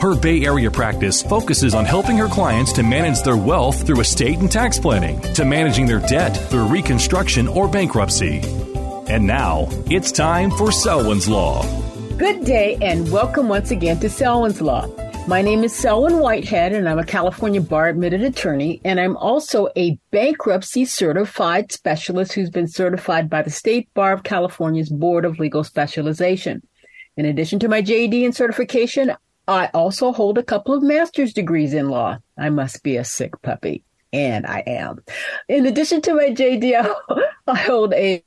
Her Bay Area practice focuses on helping her clients to manage their wealth through estate and tax planning, to managing their debt through reconstruction or bankruptcy. And now, it's time for Selwyn's Law. Good day, and welcome once again to Selwyn's Law. My name is Selwyn Whitehead, and I'm a California bar admitted attorney, and I'm also a bankruptcy certified specialist who's been certified by the State Bar of California's Board of Legal Specialization. In addition to my JD and certification, I also hold a couple of master's degrees in law. I must be a sick puppy. And I am. In addition to my JD, I hold a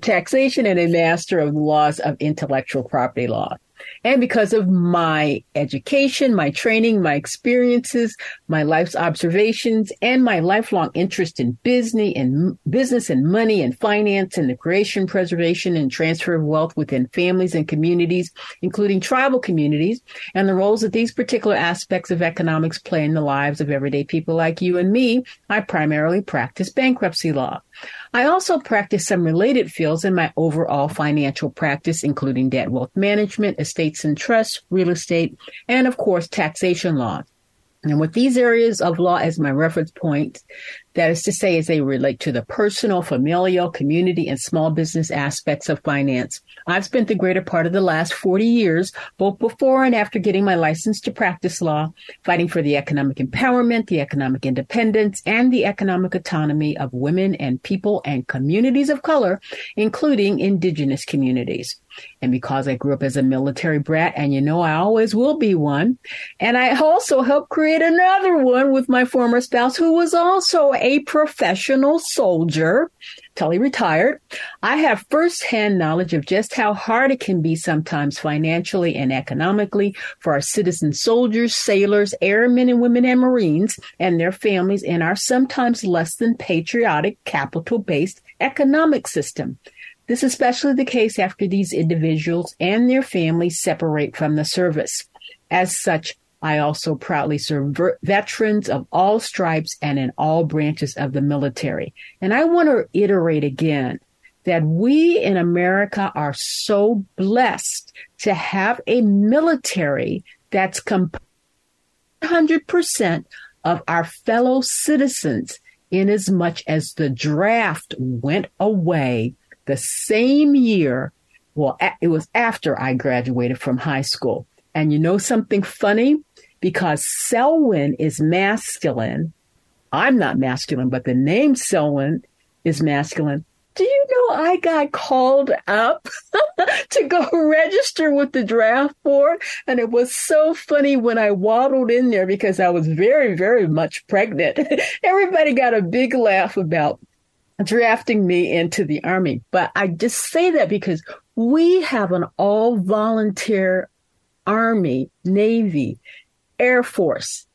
taxation and a master of laws of intellectual property law. And because of my education, my training, my experiences, my life's observations, and my lifelong interest in business and business and money and finance and the creation, preservation, and transfer of wealth within families and communities, including tribal communities, and the roles that these particular aspects of economics play in the lives of everyday people like you and me, I primarily practice bankruptcy law. I also practice some related fields in my overall financial practice, including debt wealth management, estates and trusts, real estate, and of course, taxation law. And with these areas of law as my reference point, that is to say, as they relate to the personal, familial, community, and small business aspects of finance. I've spent the greater part of the last 40 years, both before and after getting my license to practice law, fighting for the economic empowerment, the economic independence, and the economic autonomy of women and people and communities of color, including indigenous communities. And because I grew up as a military brat, and you know I always will be one, and I also helped create another one with my former spouse who was also a professional soldier till he retired. I have firsthand knowledge of just how hard it can be sometimes financially and economically for our citizen soldiers, sailors, airmen and women and Marines and their families in our sometimes less than patriotic capital based economic system. This is especially the case after these individuals and their families separate from the service. As such, I also proudly serve veterans of all stripes and in all branches of the military. And I want to iterate again that we in America are so blessed to have a military that's 100% of our fellow citizens in as much as the draft went away the same year. Well, it was after I graduated from high school. And you know something funny? Because Selwyn is masculine. I'm not masculine, but the name Selwyn is masculine. Do you know I got called up to go register with the draft board? And it was so funny when I waddled in there because I was very, very much pregnant. Everybody got a big laugh about drafting me into the army. But I just say that because we have an all volunteer army, navy, air force,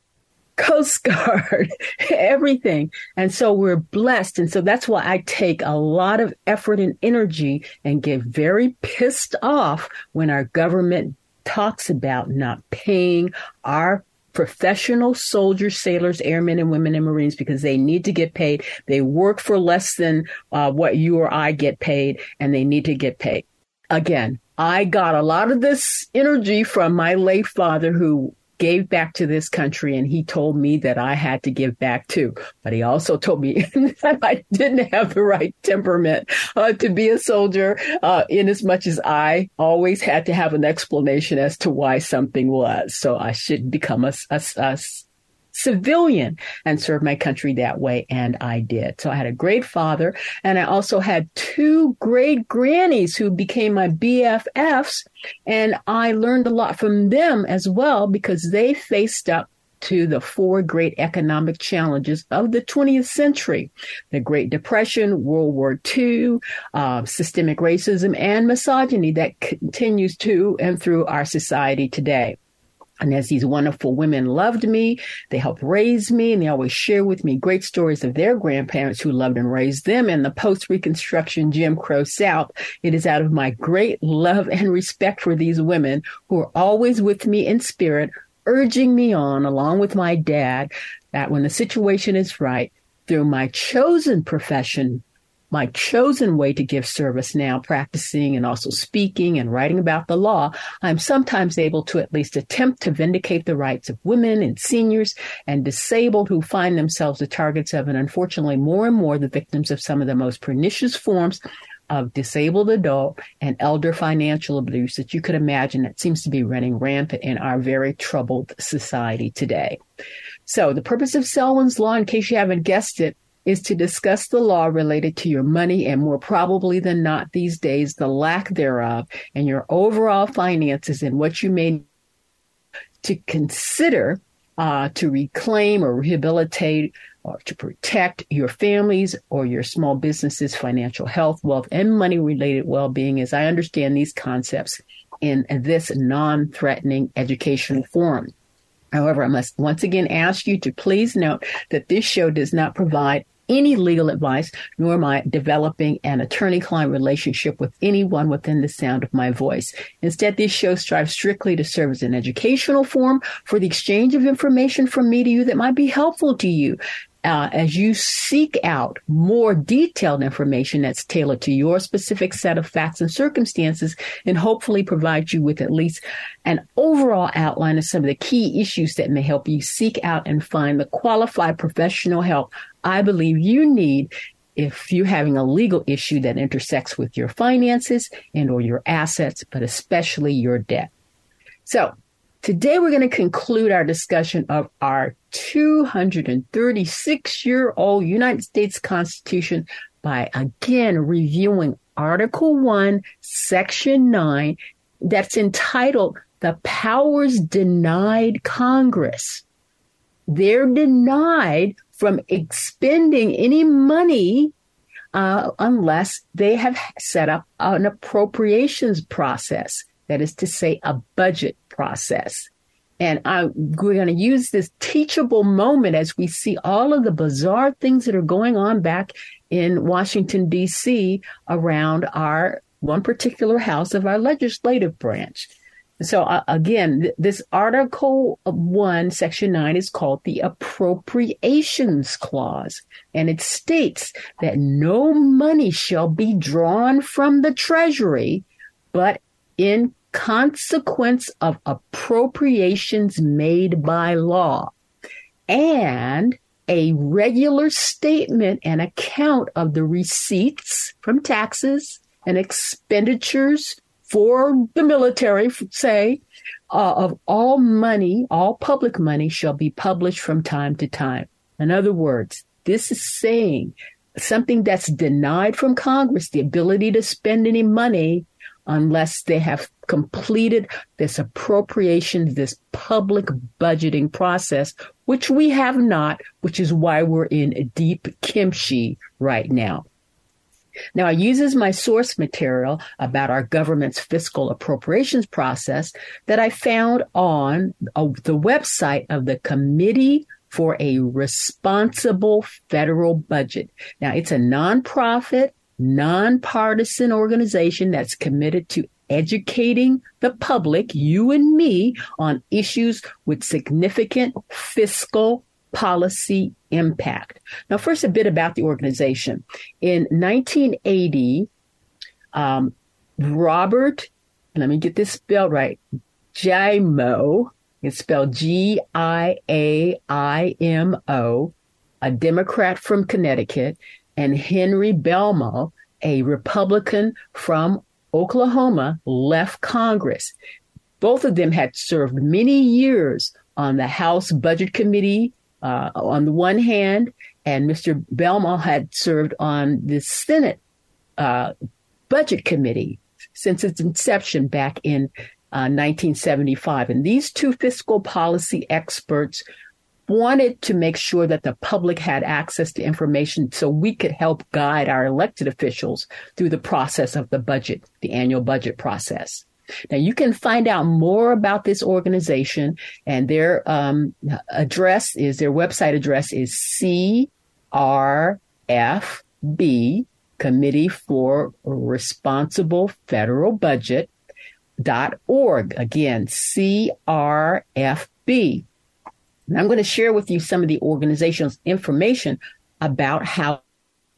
coast guard, everything. And so we're blessed. And so that's why I take a lot of effort and energy and get very pissed off when our government talks about not paying our professional soldiers, sailors, airmen, and women and Marines because they need to get paid. They work for less than uh, what you or I get paid, and they need to get paid. Again, I got a lot of this energy from my late father who gave back to this country and he told me that I had to give back too. But he also told me that I didn't have the right temperament uh, to be a soldier uh, in as much as I always had to have an explanation as to why something was. So I should become a, a, a civilian and serve my country that way. And I did. So I had a great father. And I also had two great grannies who became my BFFs. And I learned a lot from them as well because they faced up to the four great economic challenges of the 20th century the Great Depression, World War II, uh, systemic racism, and misogyny that continues to and through our society today. And as these wonderful women loved me, they helped raise me, and they always share with me great stories of their grandparents who loved and raised them in the post Reconstruction Jim Crow South. It is out of my great love and respect for these women who are always with me in spirit, urging me on, along with my dad, that when the situation is right, through my chosen profession, my chosen way to give service now, practicing and also speaking and writing about the law, I'm sometimes able to at least attempt to vindicate the rights of women and seniors and disabled who find themselves the targets of, and unfortunately more and more the victims of some of the most pernicious forms of disabled adult and elder financial abuse that you could imagine that seems to be running rampant in our very troubled society today. So the purpose of Selwyn's Law, in case you haven't guessed it, is to discuss the law related to your money and more probably than not these days, the lack thereof and your overall finances and what you may to consider uh, to reclaim or rehabilitate or to protect your families or your small businesses' financial health, wealth, and money related well being, as I understand these concepts in this non threatening educational forum. However, I must once again ask you to please note that this show does not provide any legal advice, nor am I developing an attorney client relationship with anyone within the sound of my voice. Instead, this show strives strictly to serve as an educational forum for the exchange of information from me to you that might be helpful to you uh, as you seek out more detailed information that's tailored to your specific set of facts and circumstances, and hopefully provide you with at least an overall outline of some of the key issues that may help you seek out and find the qualified professional help I believe you need if you're having a legal issue that intersects with your finances and or your assets, but especially your debt. So Today, we're going to conclude our discussion of our 236 year old United States Constitution by again reviewing Article 1, Section 9, that's entitled The Powers Denied Congress. They're denied from expending any money uh, unless they have set up an appropriations process. That is to say, a budget process. And I, we're going to use this teachable moment as we see all of the bizarre things that are going on back in Washington, D.C. around our one particular house of our legislative branch. So uh, again, th- this Article 1, Section 9 is called the Appropriations Clause. And it states that no money shall be drawn from the Treasury, but in consequence of appropriations made by law and a regular statement and account of the receipts from taxes and expenditures for the military, say, uh, of all money, all public money shall be published from time to time. In other words, this is saying something that's denied from Congress, the ability to spend any money unless they have completed this appropriation, this public budgeting process, which we have not, which is why we're in deep kimchi right now. Now, I use as my source material about our government's fiscal appropriations process that I found on uh, the website of the Committee for a Responsible Federal Budget. Now, it's a nonprofit nonpartisan organization that's committed to educating the public, you and me, on issues with significant fiscal policy impact. Now, first, a bit about the organization. In 1980, um, Robert, let me get this spelled right, Giaimo, it's spelled G I A I M O, a Democrat from Connecticut, and Henry Bellmon, a Republican from Oklahoma, left Congress. Both of them had served many years on the House Budget Committee uh, on the one hand, and Mr. Bellmon had served on the Senate uh, Budget Committee since its inception back in uh, 1975. And these two fiscal policy experts wanted to make sure that the public had access to information so we could help guide our elected officials through the process of the budget, the annual budget process. Now you can find out more about this organization and their um, address is their website address is CRFB Committee for Responsible Federal Budget dot org again CRFB. And I'm going to share with you some of the organization's information about how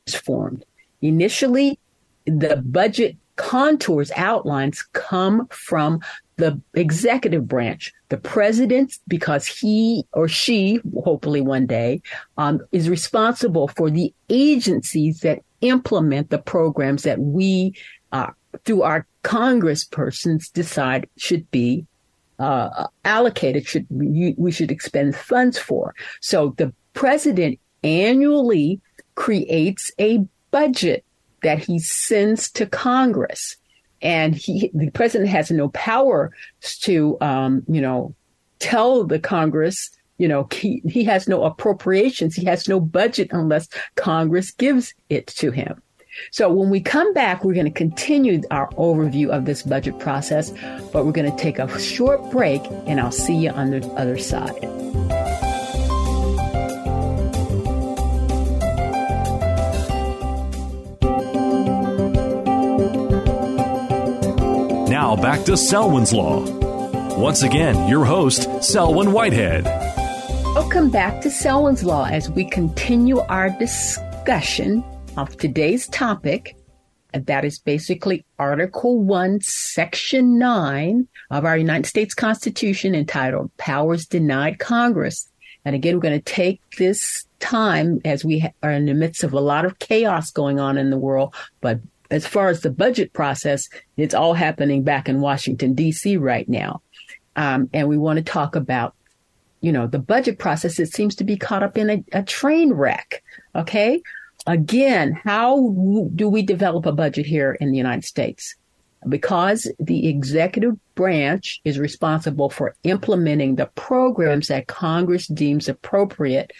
it's formed. Initially, the budget contours, outlines come from the executive branch. The president, because he or she, hopefully one day, um, is responsible for the agencies that implement the programs that we, uh, through our congresspersons, decide should be uh, allocated, should we, should expend funds for. So the president annually creates a budget that he sends to Congress. And he, the president has no power to, um, you know, tell the Congress, you know, he, he has no appropriations. He has no budget unless Congress gives it to him. So when we come back, we're going to continue our overview of this budget process, but we're going to take a short break and I'll see you on the other side. Now back to Selwyn's Law. Once again, your host, Selwyn Whitehead. Welcome back to Selwyn's Law as we continue our discussion of today's topic. And that is basically Article 1, Section 9 of our United States Constitution entitled Powers Denied Congress. And again, we're going to take this time as we are in the midst of a lot of chaos going on in the world, but as far as the budget process, it's all happening back in Washington, D.C. right now. Um, and we want to talk about, you know, the budget process. It seems to be caught up in a, a train wreck. Okay. Again, how do we develop a budget here in the United States? Because the executive branch is responsible for implementing the programs that Congress deems appropriate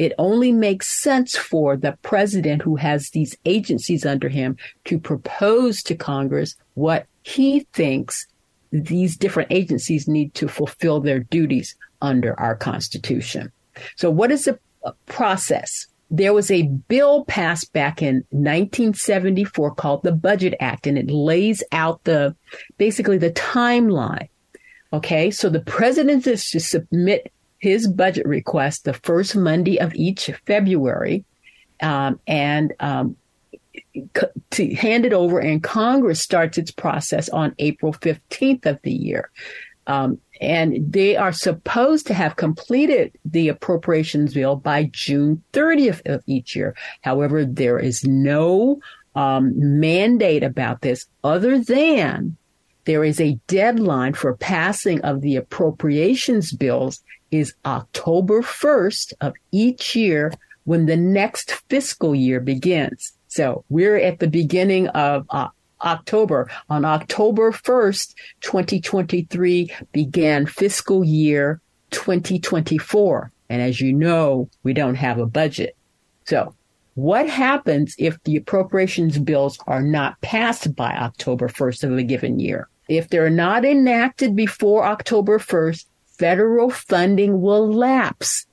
it only makes sense for the president who has these agencies under him to propose to Congress what he thinks these different agencies need to fulfill their duties under our Constitution. So, what is the uh, process? There was a bill passed back in 1974 called the Budget Act, and it lays out the basically the timeline. Okay, so the president is to submit his budget request the first Monday of each February, um, and um, to hand it over, and Congress starts its process on April 15th of the year. Um, and they are supposed to have completed the appropriations bill by June 30th of each year. However, there is no um, mandate about this other than there is a deadline for passing of the appropriations bills is October 1st of each year when the next fiscal year begins. So we're at the beginning of uh, October. On October 1st, 2023 began fiscal year 2024. And as you know, we don't have a budget. So what happens if the appropriations bills are not passed by October 1st of a given year? If they're not enacted before October 1st, federal funding will lapse,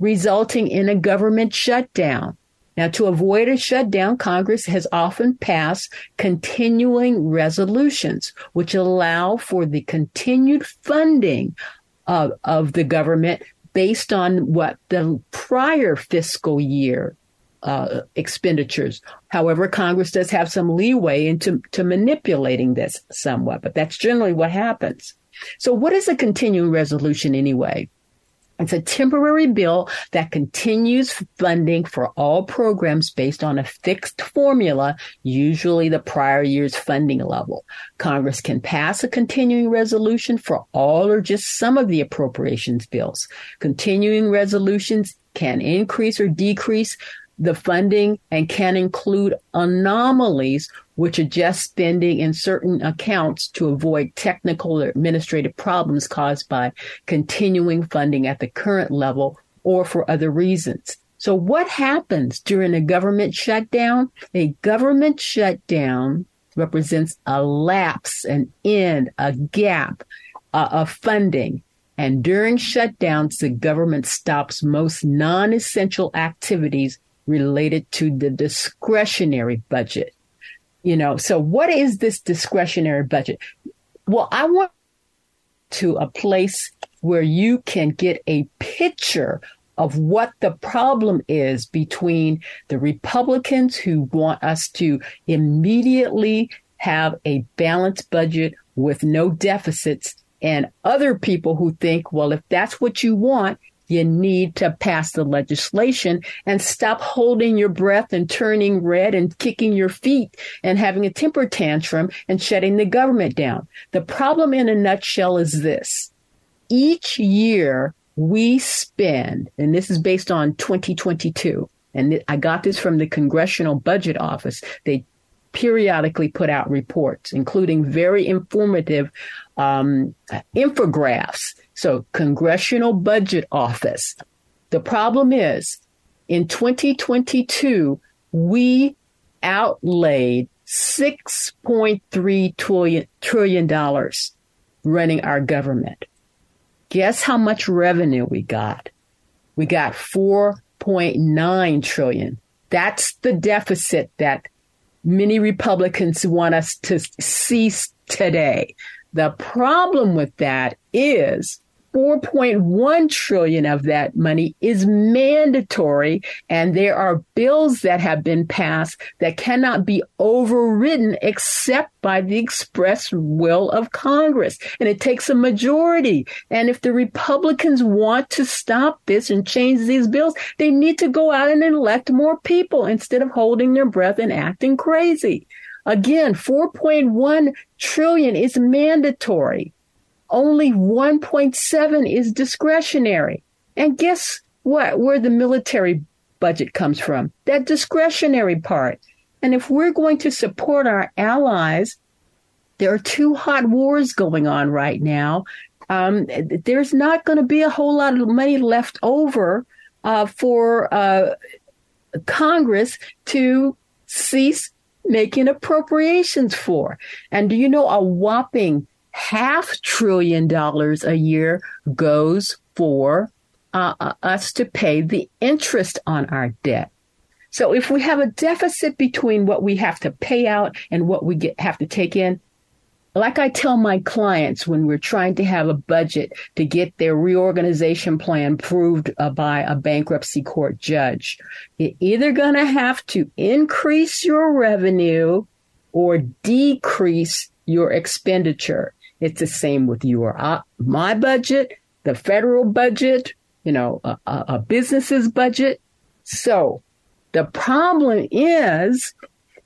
resulting in a government shutdown. Now, to avoid a shutdown, Congress has often passed continuing resolutions, which allow for the continued funding of, of the government based on what the prior fiscal year uh, expenditures. However, Congress does have some leeway into to manipulating this somewhat, but that's generally what happens. So what is a continuing resolution anyway? It's a temporary bill that continues funding for all programs based on a fixed formula, usually the prior year's funding level. Congress can pass a continuing resolution for all or just some of the appropriations bills. Continuing resolutions can increase or decrease the funding and can include anomalies which adjust spending in certain accounts to avoid technical or administrative problems caused by continuing funding at the current level or for other reasons. So what happens during a government shutdown? A government shutdown represents a lapse, an end, a gap uh, of funding. And during shutdowns, the government stops most non-essential activities related to the discretionary budget. You know, so what is this discretionary budget? Well, I want to a place where you can get a picture of what the problem is between the Republicans who want us to immediately have a balanced budget with no deficits and other people who think, well, if that's what you want, you need to pass the legislation and stop holding your breath and turning red and kicking your feet and having a temper tantrum and shutting the government down. The problem in a nutshell is this. Each year we spend, and this is based on 2022, and I got this from the Congressional Budget Office. They periodically put out reports, including very informative um, infographics. So, Congressional Budget Office. The problem is in 2022, we outlaid $6.3 trillion, trillion dollars running our government. Guess how much revenue we got? We got 4.9 trillion. That's the deficit that many Republicans want us to cease today. The problem with that is 4.1 trillion of that money is mandatory and there are bills that have been passed that cannot be overridden except by the express will of Congress. And it takes a majority. And if the Republicans want to stop this and change these bills they need to go out and elect more people instead of holding their breath and acting crazy. Again 4.1 trillion is mandatory only 1.7 is discretionary. And guess what? Where the military budget comes from? That discretionary part. And if we're going to support our allies, there are two hot wars going on right now. Um, there's not going to be a whole lot of money left over uh, for uh, Congress to cease making appropriations for. And do you know a whopping half trillion dollars a year goes for uh, uh, us to pay the interest on our debt. So if we have a deficit between what we have to pay out and what we get, have to take in, like I tell my clients when we're trying to have a budget to get their reorganization plan approved uh, by a bankruptcy court judge, you're either going to have to increase your revenue or decrease your expenditure. It's the same with your uh, my budget, the federal budget, you know, a, a business's budget. So the problem is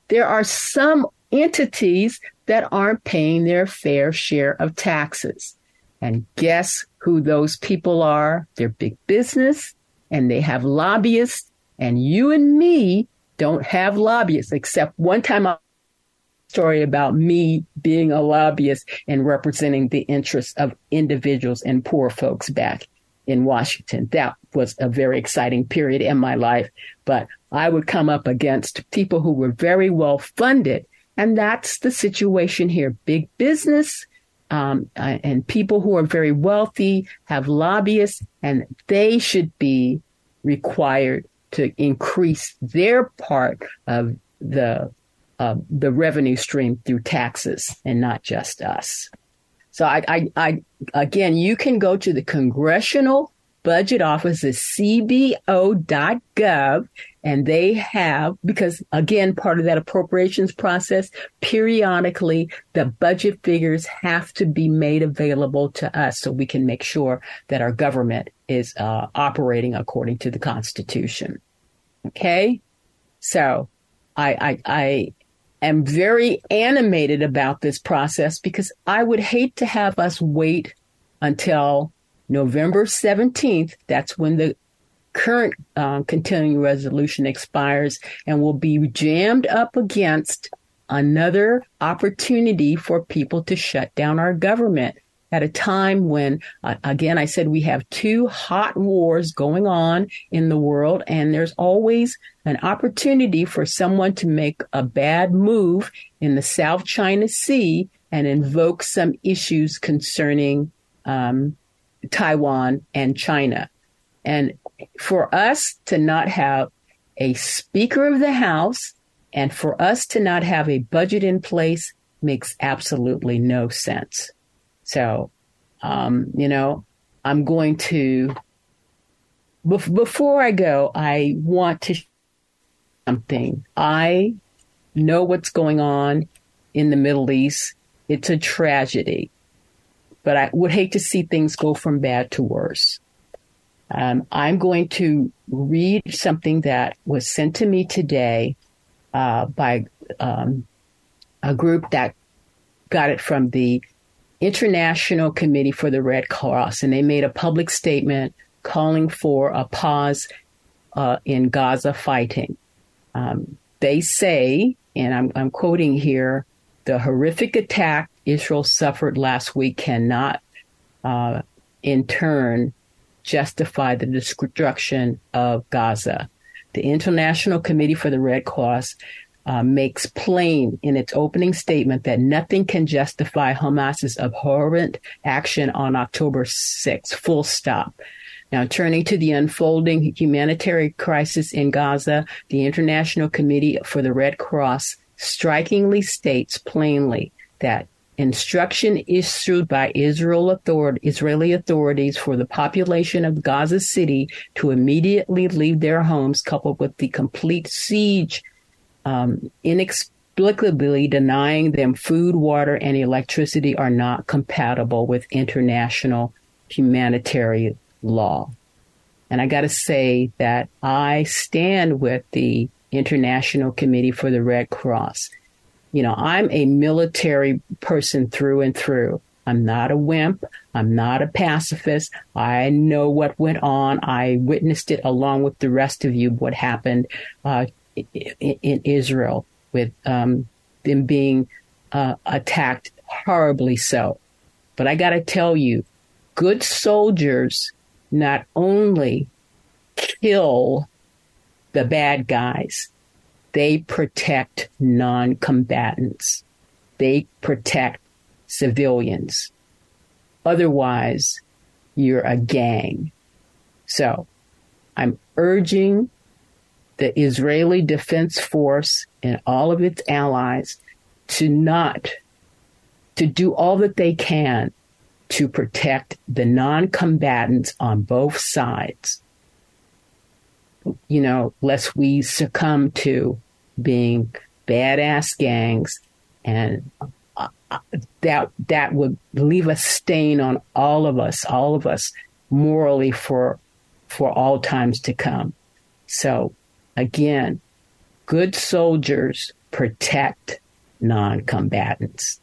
there are some entities that aren't paying their fair share of taxes. And guess who those people are? They're big business and they have lobbyists. And you and me don't have lobbyists, except one time I story about me being a lobbyist and representing the interests of individuals and poor folks back in Washington. That was a very exciting period in my life, but I would come up against people who were very well funded. And that's the situation here. Big business, um, uh, and people who are very wealthy have lobbyists and they should be required to increase their part of the uh, the revenue stream through taxes and not just us. So I, I, I, again, you can go to the Congressional Budget Office at cbo.gov and they have, because again, part of that appropriations process, periodically the budget figures have to be made available to us so we can make sure that our government is uh, operating according to the Constitution. Okay, so I, I I am very animated about this process because I would hate to have us wait until November 17th. That's when the current uh, continuing resolution expires and will be jammed up against another opportunity for people to shut down our government at a time when, uh, again, I said we have two hot wars going on in the world, and there's always an opportunity for someone to make a bad move in the South China Sea and invoke some issues concerning um, Taiwan and China. And for us to not have a Speaker of the House and for us to not have a budget in place makes absolutely no sense. So, um, you know, I'm going to, before I go, I want to something. I know what's going on in the Middle East. It's a tragedy, but I would hate to see things go from bad to worse. Um, I'm going to read something that was sent to me today uh, by um, a group that got it from the International Committee for the Red Cross, and they made a public statement calling for a pause uh, in Gaza fighting. Um, they say, and I'm, I'm quoting here, the horrific attack Israel suffered last week cannot, uh, in turn, justify the destruction of Gaza. The International Committee for the Red Cross uh, makes plain in its opening statement that nothing can justify Hamas's abhorrent action on October 6th, full stop. Now, turning to the unfolding humanitarian crisis in Gaza, the International Committee for the Red Cross strikingly states plainly that instruction issued by Israel authority, Israeli authorities for the population of Gaza City to immediately leave their homes, coupled with the complete siege, um, inexplicably denying them food, water, and electricity, are not compatible with international humanitarian law. And I got to say that I stand with the International Committee for the Red Cross. You know, I'm a military person through and through. I'm not a wimp. I'm not a pacifist. I know what went on. I witnessed it along with the rest of you, what happened uh, in, Israel with um, them being uh, attacked horribly so. But I got to tell you, good soldiers not only kill the bad guys, they protect non combatants, they protect civilians. Otherwise, you're a gang. So I'm urging the Israeli Defense Force and all of its allies to not, to do all that they can to protect the non combatants on both sides. You know, lest we succumb to being badass gangs and uh, uh, that that would leave a stain on all of us all of us morally for for all times to come so again good soldiers protect non-combatants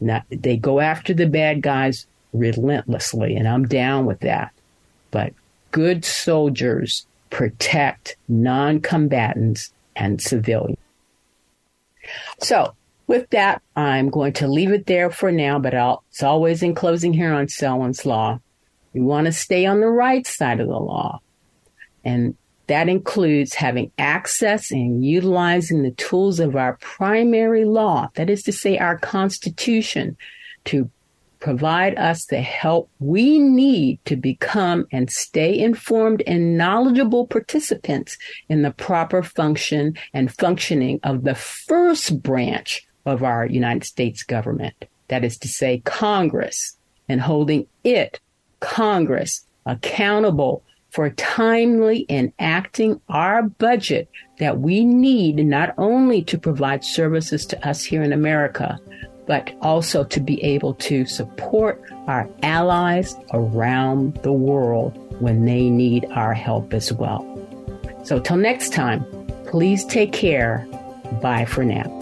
Not, they go after the bad guys relentlessly, and I'm down with that. But good soldiers protect non combatants and civilians. So, with that, I'm going to leave it there for now, but I'll, it's always in closing here on Selwyn's Law. We want to stay on the right side of the law. And that includes having access and utilizing the tools of our primary law, that is to say, our Constitution, to provide us the help we need to become and stay informed and knowledgeable participants in the proper function and functioning of the first branch of our United States government. That is to say, Congress, and holding it, Congress, accountable for timely enacting our budget that we need not only to provide services to us here in America, but also to be able to support our allies around the world when they need our help as well. So, till next time, please take care. Bye for now.